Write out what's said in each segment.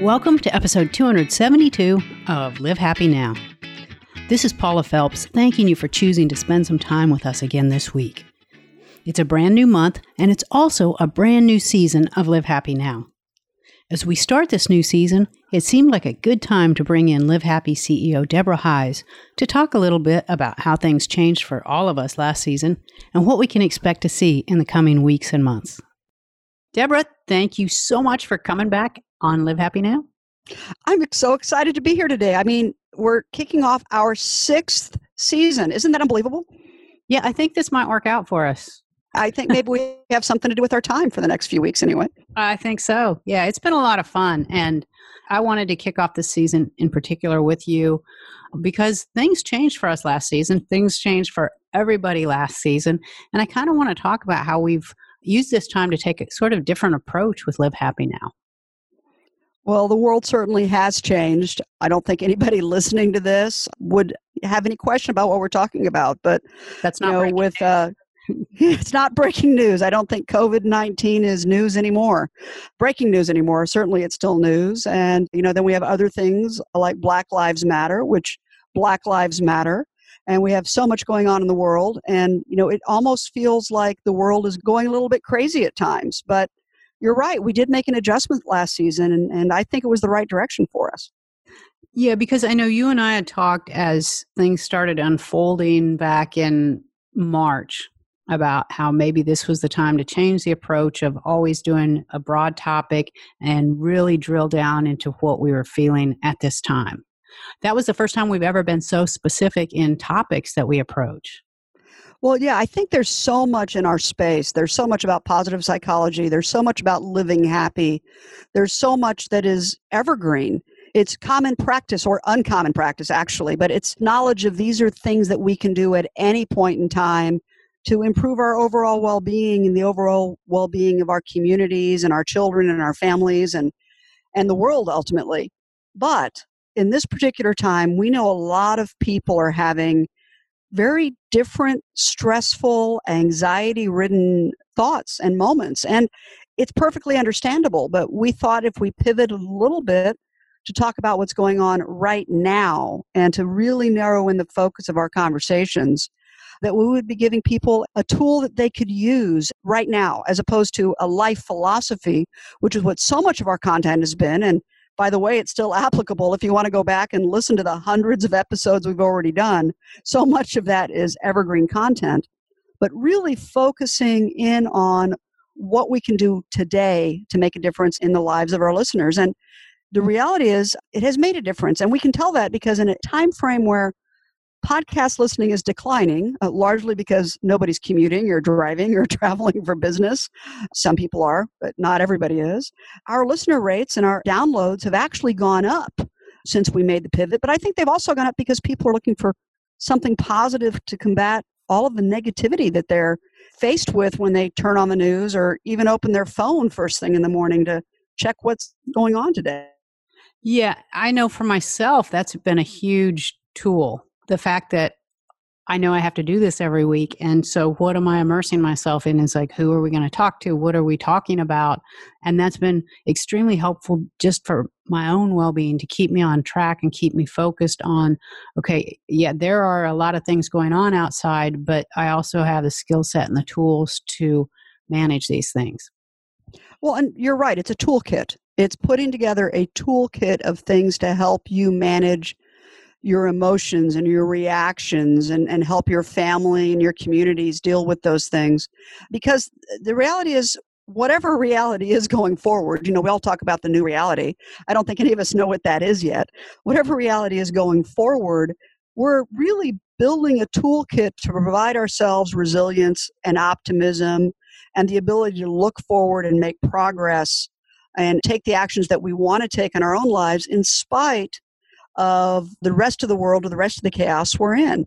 Welcome to episode 272 of Live Happy Now. This is Paula Phelps thanking you for choosing to spend some time with us again this week. It's a brand new month, and it's also a brand new season of Live Happy Now. As we start this new season, it seemed like a good time to bring in Live Happy CEO Deborah Heisz to talk a little bit about how things changed for all of us last season and what we can expect to see in the coming weeks and months. Deborah, thank you so much for coming back on Live Happy Now. I'm so excited to be here today. I mean, we're kicking off our sixth season. Isn't that unbelievable? Yeah, I think this might work out for us. I think maybe we have something to do with our time for the next few weeks anyway. I think so. Yeah, it's been a lot of fun. And I wanted to kick off this season in particular with you because things changed for us last season. Things changed for everybody last season. And I kind of want to talk about how we've used this time to take a sort of different approach with Live Happy Now. Well, the world certainly has changed. I don't think anybody listening to this would have any question about what we're talking about. But that's not you know, with uh, it's not breaking news. I don't think COVID nineteen is news anymore. Breaking news anymore. Certainly, it's still news. And you know, then we have other things like Black Lives Matter, which Black Lives Matter. And we have so much going on in the world, and you know, it almost feels like the world is going a little bit crazy at times. But you're right. We did make an adjustment last season, and, and I think it was the right direction for us. Yeah, because I know you and I had talked as things started unfolding back in March about how maybe this was the time to change the approach of always doing a broad topic and really drill down into what we were feeling at this time. That was the first time we've ever been so specific in topics that we approach. Well, yeah, I think there's so much in our space. There's so much about positive psychology. There's so much about living happy. There's so much that is evergreen. It's common practice or uncommon practice, actually, but it's knowledge of these are things that we can do at any point in time to improve our overall well being and the overall well being of our communities and our children and our families and, and the world ultimately. But in this particular time, we know a lot of people are having very different, stressful, anxiety ridden thoughts and moments. And it's perfectly understandable, but we thought if we pivot a little bit to talk about what's going on right now and to really narrow in the focus of our conversations, that we would be giving people a tool that they could use right now as opposed to a life philosophy, which is what so much of our content has been. And by the way, it's still applicable if you want to go back and listen to the hundreds of episodes we've already done. So much of that is evergreen content. But really focusing in on what we can do today to make a difference in the lives of our listeners. And the reality is it has made a difference. And we can tell that because in a time frame where podcast listening is declining, uh, largely because nobody's commuting or driving or traveling for business. Some people are, but not everybody is. Our listener rates and our downloads have actually gone up since we made the pivot, but I think they've also gone up because people are looking for something positive to combat all of the negativity that they're faced with when they turn on the news or even open their phone first thing in the morning to check what's going on today. Yeah, I know for myself that's been a huge tool the fact that I know I have to do this every week. And so, what am I immersing myself in? Is like, who are we going to talk to? What are we talking about? And that's been extremely helpful just for my own well being to keep me on track and keep me focused on, okay, yeah, there are a lot of things going on outside, but I also have the skill set and the tools to manage these things. Well, and you're right, it's a toolkit. It's putting together a toolkit of things to help you manage your emotions and your reactions and, and help your family and your communities deal with those things. Because the reality is, whatever reality is going forward, you know, we all talk about the new reality. I don't think any of us know what that is yet. Whatever reality is going forward, we're really building a toolkit to provide ourselves resilience and optimism and the ability to look forward and make progress and take the actions that we want to take in our own lives in spite of the rest of the world or the rest of the chaos we're in.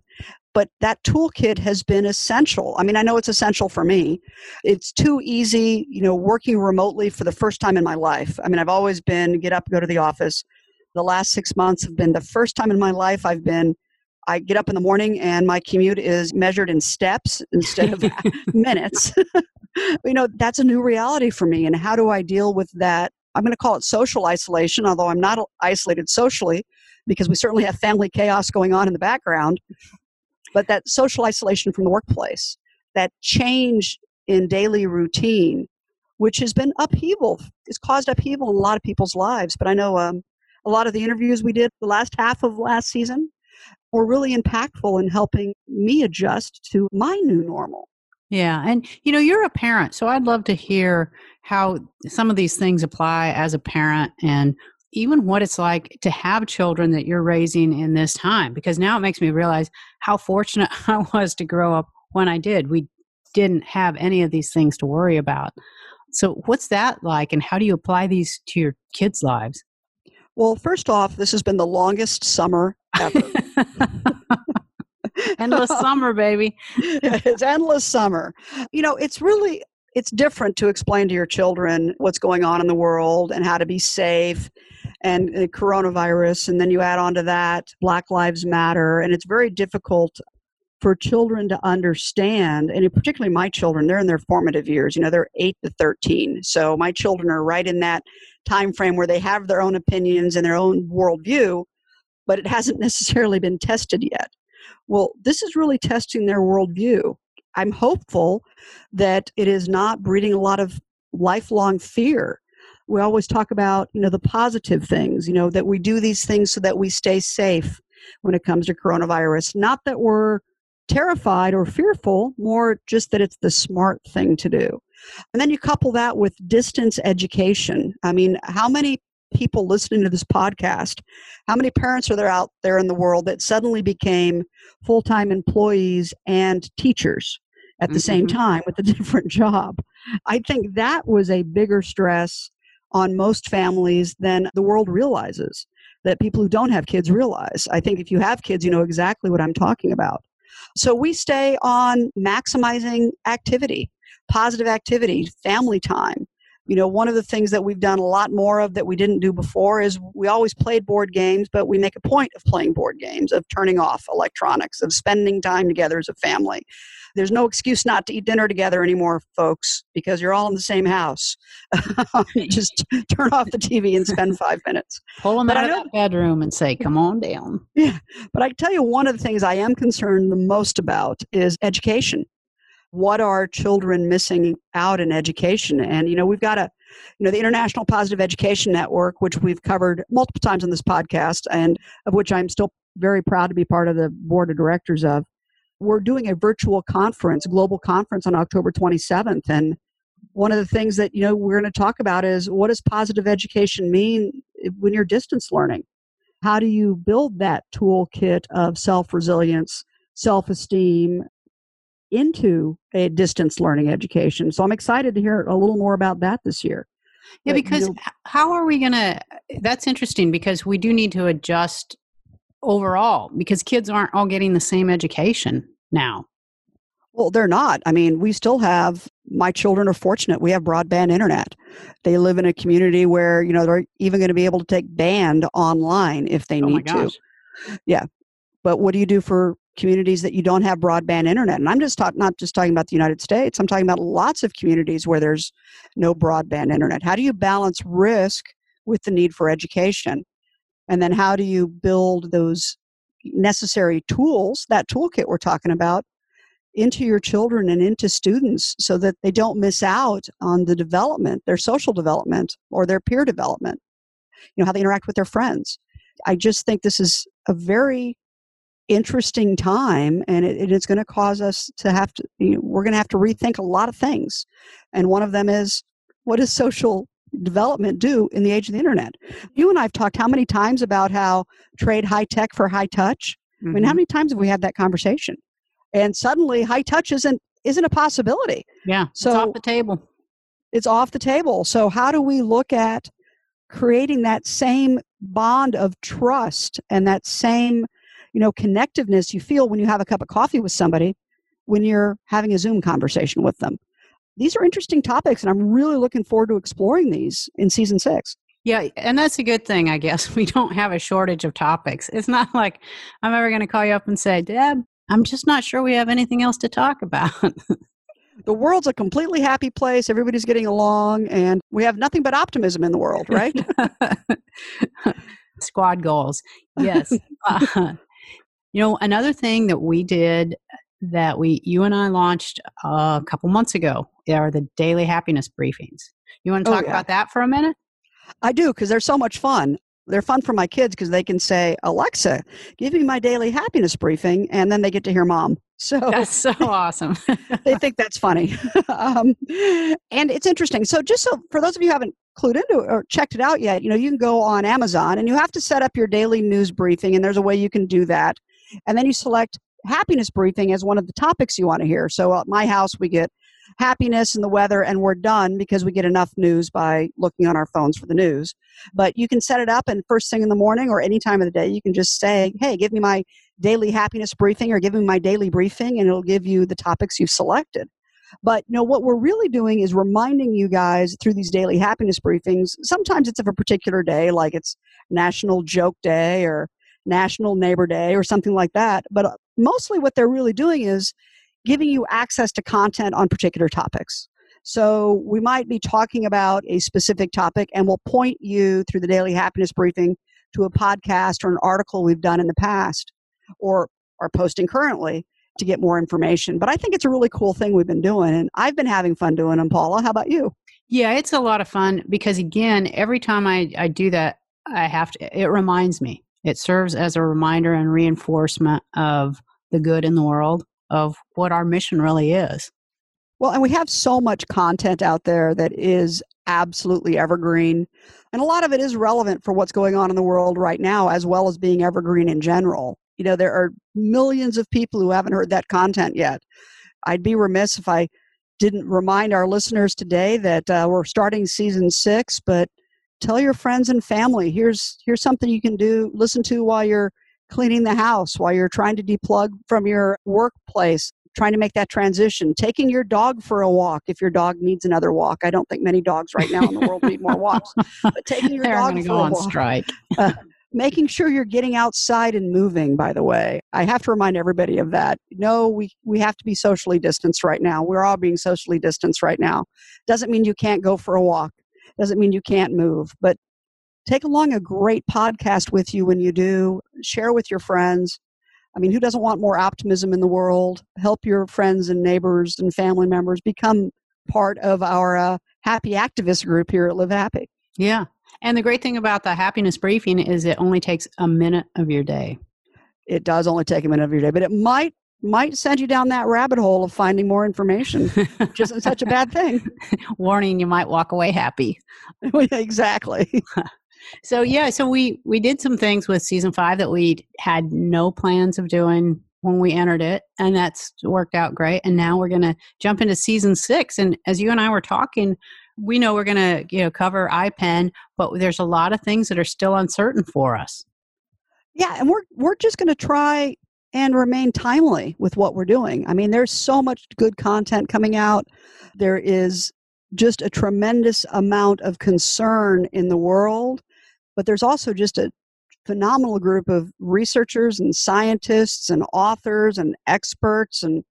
But that toolkit has been essential. I mean, I know it's essential for me. It's too easy, you know, working remotely for the first time in my life. I mean, I've always been get up, go to the office. The last six months have been the first time in my life I've been I get up in the morning and my commute is measured in steps instead of minutes. you know, that's a new reality for me. And how do I deal with that I'm going to call it social isolation, although I'm not isolated socially because we certainly have family chaos going on in the background. But that social isolation from the workplace, that change in daily routine, which has been upheaval, has caused upheaval in a lot of people's lives. But I know um, a lot of the interviews we did the last half of last season were really impactful in helping me adjust to my new normal. Yeah. And, you know, you're a parent, so I'd love to hear how some of these things apply as a parent and even what it's like to have children that you're raising in this time because now it makes me realize how fortunate I was to grow up when I did. We didn't have any of these things to worry about. So, what's that like, and how do you apply these to your kids' lives? Well, first off, this has been the longest summer ever. endless summer, baby. it's endless summer. You know, it's really it's different to explain to your children what's going on in the world and how to be safe and uh, coronavirus and then you add on to that black lives matter and it's very difficult for children to understand and particularly my children they're in their formative years you know they're 8 to 13 so my children are right in that time frame where they have their own opinions and their own worldview but it hasn't necessarily been tested yet well this is really testing their worldview. I'm hopeful that it is not breeding a lot of lifelong fear. We always talk about you know the positive things you know that we do these things so that we stay safe when it comes to coronavirus. Not that we're terrified or fearful more just that it's the smart thing to do. And then you couple that with distance education. I mean how many people listening to this podcast how many parents are there out there in the world that suddenly became full-time employees and teachers at the mm-hmm. same time with a different job i think that was a bigger stress on most families than the world realizes that people who don't have kids realize. I think if you have kids, you know exactly what I'm talking about. So we stay on maximizing activity, positive activity, family time. You know, one of the things that we've done a lot more of that we didn't do before is we always played board games, but we make a point of playing board games, of turning off electronics, of spending time together as a family. There's no excuse not to eat dinner together anymore, folks, because you're all in the same house. Just turn off the TV and spend five minutes. Pull them but out of the bedroom and say, "Come on down." Yeah, but I tell you, one of the things I am concerned the most about is education. What are children missing out in education? And you know, we've got a you know the international positive education network which we've covered multiple times on this podcast and of which i'm still very proud to be part of the board of directors of we're doing a virtual conference, global conference on October 27th. And one of the things that, you know, we're going to talk about is what does positive education mean when you're distance learning? How do you build that toolkit of self resilience, self esteem into a distance learning education? So I'm excited to hear a little more about that this year. Yeah, because you know, how are we going to? That's interesting because we do need to adjust overall because kids aren't all getting the same education now. Well, they're not. I mean, we still have my children are fortunate. We have broadband internet. They live in a community where, you know, they're even going to be able to take band online if they oh need to. Yeah. But what do you do for communities that you don't have broadband internet? And I'm just talk, not just talking about the United States. I'm talking about lots of communities where there's no broadband internet. How do you balance risk with the need for education? And then how do you build those necessary tools, that toolkit we're talking about, into your children and into students so that they don't miss out on the development, their social development or their peer development, you know, how they interact with their friends. I just think this is a very interesting time and it, it's going to cause us to have to, you know, we're going to have to rethink a lot of things. And one of them is what does social development do in the age of the internet. You and I have talked how many times about how trade high tech for high touch. Mm-hmm. I mean, how mm-hmm. many times have we had that conversation? And suddenly, high touch isn't isn't a possibility. Yeah, so it's off the table. It's off the table. So how do we look at creating that same bond of trust and that same, you know, connectiveness you feel when you have a cup of coffee with somebody when you're having a Zoom conversation with them? these are interesting topics, and I'm really looking forward to exploring these in season six. Yeah, and that's a good thing, I guess. We don't have a shortage of topics. It's not like I'm ever going to call you up and say, Deb, I'm just not sure we have anything else to talk about. the world's a completely happy place. Everybody's getting along, and we have nothing but optimism in the world, right? Squad goals. Yes. uh, you know, another thing that we did that we, you and I launched a couple months ago are the daily happiness briefings. You want to Oh, talk yeah. about that for a minute? I do because they're so much fun. They're fun for my kids because they can say, Alexa, give me my daily happiness briefing, and then they get to hear mom. So That's so awesome. they think that's funny. um, and it's interesting. So, just so for those of you who haven't clued into it or checked it out yet, you know, you can go on Amazon and you have to set up your daily news briefing, and there's a way you can do that. And then you select happiness briefing as one of the topics you want to hear. So, uh, at my house, we get happiness and the weather, and we're done because we get enough news by looking on our phones for the news. But you can set it up, and first thing in the morning or any time of the day, you can just say, Hey, give me my daily happiness briefing or give me my daily briefing, and it'll give you the topics you've selected. But you know what we're really doing is reminding you guys through these daily happiness briefings. Sometimes it's of a particular day, like it's National Joke Day or National Neighbor Day or something like that. But uh, mostly what they're really doing is giving you access to content on particular topics. So we might be talking about a specific topic and we'll point you through the daily happiness briefing to a podcast or an article we've done in the past or are posting currently to get more information. But I think it's a really cool thing we've been doing and I've been having fun doing them, Paula. How about you? Yeah, it's a lot of fun because again, every time I, I do that, I have to it reminds me. It serves as a reminder and reinforcement of the good in the world, of what our mission really is. Well, and we have so much content out there that is absolutely evergreen. And a lot of it is relevant for what's going on in the world right now, as well as being evergreen in general. You know, there are millions of people who haven't heard that content yet. I'd be remiss if I didn't remind our listeners today that uh, we're starting season six, but tell your friends and family here's here's something you can do listen to while you're cleaning the house while you're trying to deplug from your workplace trying to make that transition taking your dog for a walk if your dog needs another walk. I don't think many dogs right now in the world need more walks but taking your They're dog for go a on walk. strike. Uh, making sure you're getting outside and moving by the way. I have to remind everybody of that. No we we have to be socially distanced right now. We're all being socially distanced right now. Doesn't mean you can't go for a walk doesn't mean you can't move but take along a great podcast with you when you do share with your friends i mean who doesn't want more optimism in the world help your friends and neighbors and family members become part of our uh, happy activist group here at live happy Yeah. And the great thing about the happiness briefing is it only takes a minute of your day. it does only take a minute of your day, but it might might send you down that rabbit hole of finding more information, which isn't such a bad thing. Warning, you might walk away happy. exactly. So yeah, so we we did some things with season 5 that we had no plans of doing when we entered it and that's worked out great and now we're going to jump into season 6 and as you and I were talking we know we're going to you know cover IPEN but there's a lot of things that are still uncertain for us. Yeah, and we're we're just going to try and remain timely with what we're doing. I mean, there's so much good content coming out. There is just a tremendous amount of concern in the world, but there's also just a phenomenal group of researchers and scientists and authors and experts and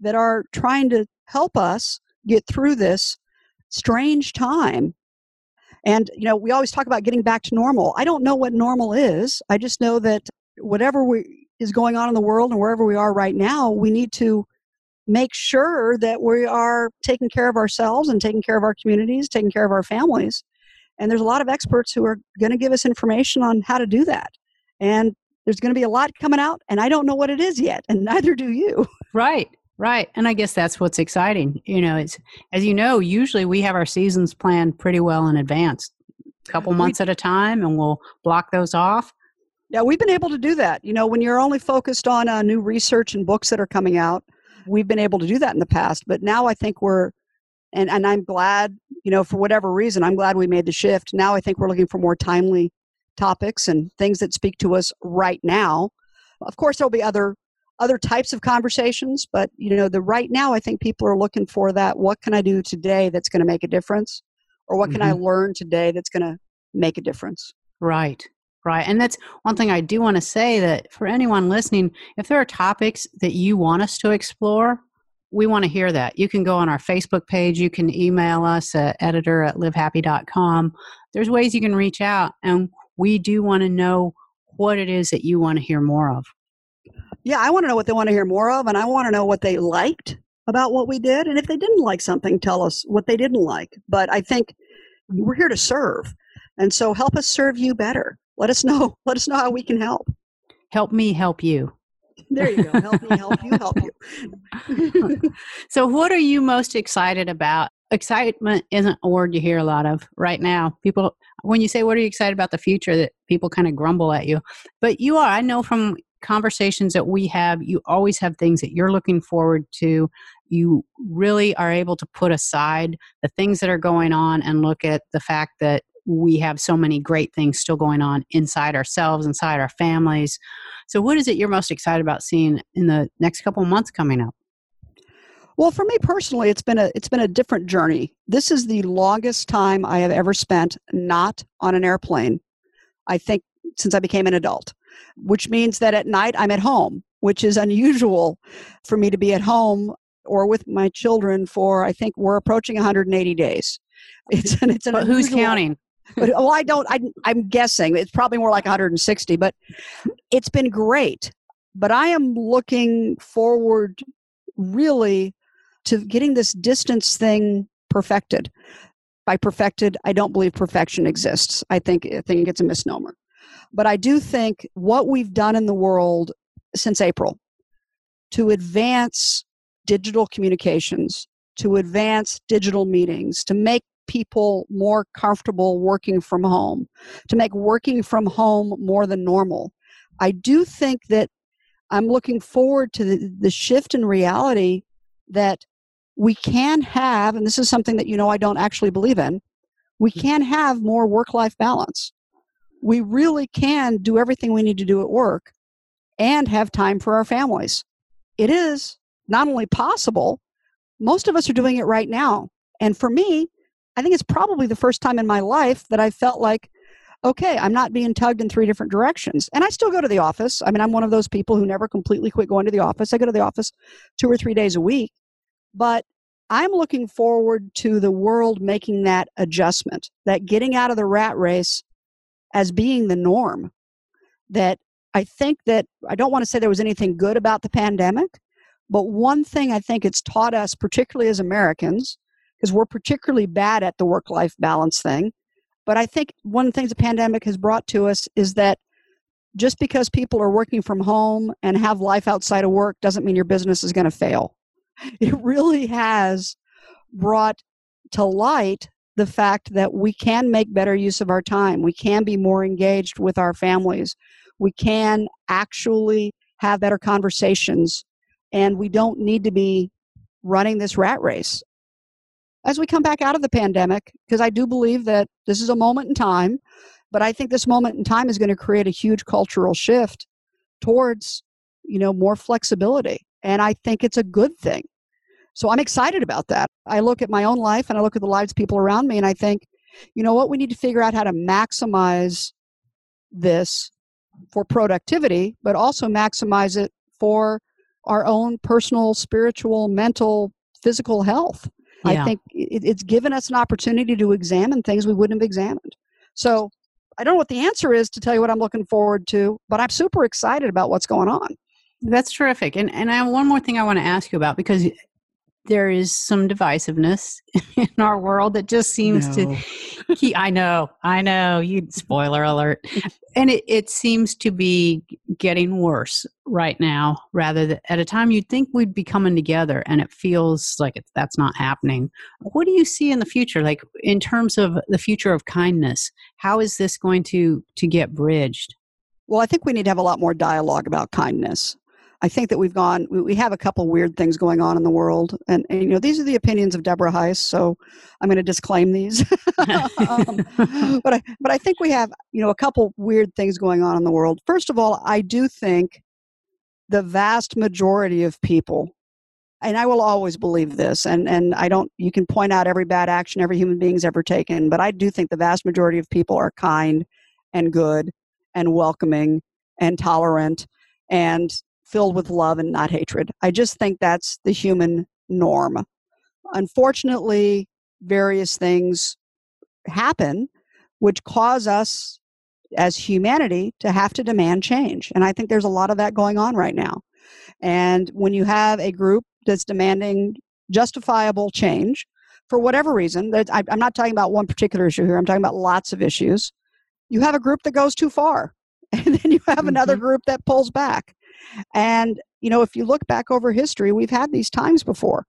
that are trying to help us get through this strange time and you know we always talk about getting back to normal i don't know what normal is i just know that whatever we, is going on in the world and wherever we are right now we need to make sure that we are taking care of ourselves and taking care of our communities taking care of our families and there's a lot of experts who are going to give us information on how to do that and there's going to be a lot coming out and i don't know what it is yet and neither do you Right. Right. And I guess that's what's exciting. You know, it's as you know, usually we have our seasons planned pretty well in advance. A couple We- months at a time and we'll block those off. Yeah, we've been able to do that. You know, when you're only focused on uh, new research and books that are coming out, we've been able to do that in the past. But now I think we're, and, and I'm glad, you know, for whatever reason, I'm glad we made the shift. Now I think we're looking for more timely topics and things that speak to us right now. Of course, there'll be other other types of conversations, but you know, the right now I think people are looking for that. What can I do today that's going to make a difference, or what can I learn today that's going to make a difference? Right. Right. And that's one thing I do want to say that for anyone listening, if there are topics that you want us to explore, we want to hear that. You can go on our Facebook page. You can email us at editor at livehappy.com. There's ways you can reach out, and we do want to know what it is that you want to hear more of. Yeah, I want to know what they want to hear more of, and I want to know what they liked about what we did. And if they didn't like something, tell us what they didn't like. But I think we're here to serve. And so help us serve you better. Let us know. Let us know how we can help. Help me help you. There you go. Help me help you help you. so what are you most excited about? Excitement isn't a word you hear a lot of right now. People when you say what are you excited about the future that people kind of grumble at you. But you are. I know from conversations that we have, you always have things that you're looking forward to. You really are able to put aside the things that are going on and look at the fact that we have so many great things still going on inside ourselves, inside our families. So, what is it you're most excited about seeing in the next couple months coming up? Well, for me personally, it's been a it's been a different journey. This is the longest time I have ever spent not on an airplane. I think since I became an adult which means that at night I'm at home, which is unusual for me to be at home or with my children for, I think we're approaching 180 days. It's, an, it's an but who's counting? But, oh, I don't, I, I'm guessing it's probably more like 160, but it's been great. But I am looking forward really to getting this distance thing perfected. By perfected, I don't believe perfection exists. I think I think it's a misnomer. But I do think what we've done in the world since April to advance digital communications, to advance digital meetings, to make people more comfortable working from home, to make working from home more than normal. I do think that I'm looking forward to the, the shift in reality that we can have, and this is something that you know I don't actually believe in, we mm. can have more work life balance we really can do everything we need to do at work and have time for our families. It is not only possible, most of us are doing it right now. And for me, I think it's probably the first time in my life that I felt like, okay, I'm not being tugged in three different directions. And I still go to the office. I mean, I'm one of those people who never completely quit going to the office. I go to the office two or three days a week. But I'm looking forward to the world making that adjustment, that getting out of the rat race as being the norm. That I think that I don't want to say there was anything good about the pandemic, but one thing I think it's taught us, particularly as Americans, because we're particularly bad at the work life balance thing. But I think one of the things the pandemic has brought to us is that just because people are working from home and have life outside of work doesn't mean your business is going to fail. It really has brought to light the fact that we can make better use of our time. We can be more engaged with our families. We can actually have better conversations. And we don't need to be running this rat race. As we come back out of the pandemic, because I do believe that this is a moment in time, but I think this moment in time is going to create a huge cultural shift towards, you know, more flexibility. And I think it's a good thing. So I'm excited about that. I look at my own life and I look at the lives of people around me and I think, you know what, we need to figure out how to maximize this for productivity, but also maximize it for our own personal, spiritual, mental, physical health. Yeah. I think it, it's given us an opportunity to examine things we wouldn't have examined. So I don't know what the answer is to tell you what I'm looking forward to, but I'm super excited about what's going on. That's terrific. And and I have one more thing I want to ask you about because there is some divisiveness in our world that just seems no. to keep, I know, I know, you spoiler alert. And it, it seems to be getting worse right now rather than at a time you'd think we'd be coming together and it feels like it's, that's not happening. What do you see in the future? Like in terms of the future of kindness, how is this going to, to get bridged? Well, I think we need to have a lot more dialogue about kindness. I think that we've gone, we have a couple weird things going on in the world. And, and you know, these are the opinions of Deborah Heisz, so I'm going to disclaim these. um, but, I, but I think we have, you know, a couple weird things going on in the world. First of all, I do think the vast majority of people, and I will always believe this, and, and I don't, you can point out every bad action every human being's ever taken, but I do think the vast majority of people are kind and good and welcoming and tolerant and filled with love and not hatred. I just think that's the human norm. Unfortunately, various things happen which cause us as humanity to have to demand change. And I think there's a lot of that going on right now. And when you have a group that's demanding justifiable change for whatever reason, I'm not talking about one particular issue here, I'm talking about lots of issues. You have a group that goes too far, and then you have mm-hmm. another group that pulls back. And, you know, if you look back over history, we've had these times before.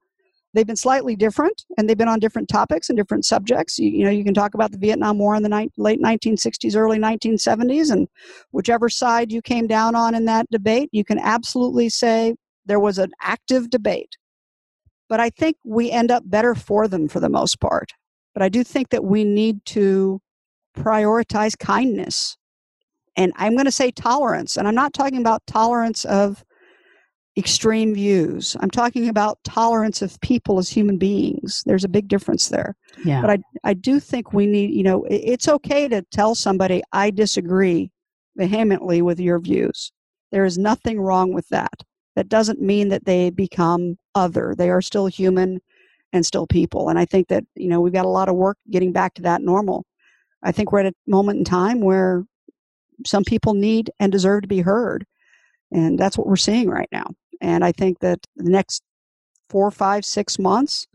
They've been slightly different and they've been on different topics and different subjects. You, you know you can talk about the vietnam war in the ni- late 1960s early 1970s and whichever side you came down on in that debate you can absolutely say there was an active debate. But i think we end up better for them for the most part. But i do think that we need to prioritize kindness and i'm going to say tolerance and i'm not talking about tolerance of extreme views. I'm talking about tolerance of people as human beings. There's a big difference there. Yeah. But I, I do think we need, you know, it's okay to tell somebody, I disagree vehemently with your views. There is nothing wrong with that. That doesn't mean that they become other. They are still human and still people. And I think that, you know, we've got a lot of work getting back to that normal. I think we're at a moment in time where some people need and deserve to be heard. And that's what we're seeing right now. And I think that the next four, five, six months,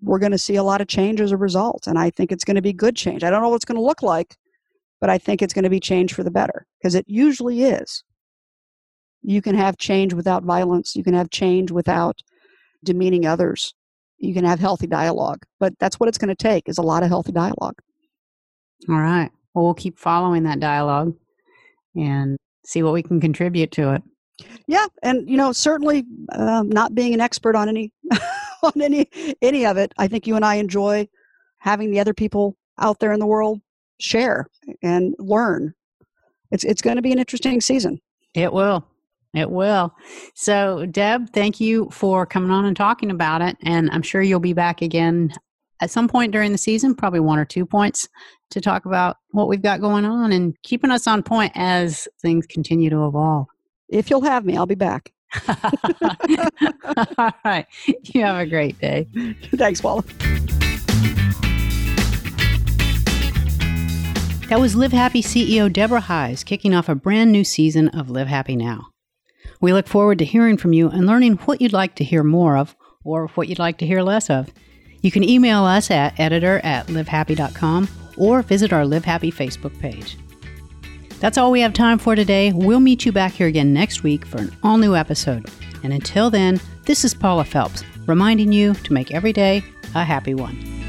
we're going to see a lot of change as a result. And I think it's going to be good change. I don't know what it's going to look like, but I think it's going to be change for the better because it usually is. You can have change without violence, you can have change without demeaning others. You can have healthy dialogue, but that's what it's going to take is a lot of healthy dialogue. All right. Well, we'll keep following that dialogue and see what we can contribute to it. Yeah, and you know, certainly um, not being an expert on any on any any of it, I think you and I enjoy having the other people out there in the world share and learn. It's it's going to be an interesting season. It will. It will. So, Deb, thank you for coming on and talking about it. And I'm sure you'll be back again at some point during the season, probably one or two points to talk about what we've got going on and keeping us on point as things continue to evolve. If you'll have me, I'll be back. All right. You have a great day. Thanks, Paula. That was Live Happy CEO Deborah Heisz kicking off a brand new season of Live Happy Now. We look forward to hearing from you and learning what you'd like to hear more of or what you'd like to hear less of. You can email us at editor at livehappy.com or visit our Live Happy Facebook page. That's all we have time for today. We'll meet you back here again next week for an all new episode. And until then, this is Paula Phelps reminding you to make every day a happy one.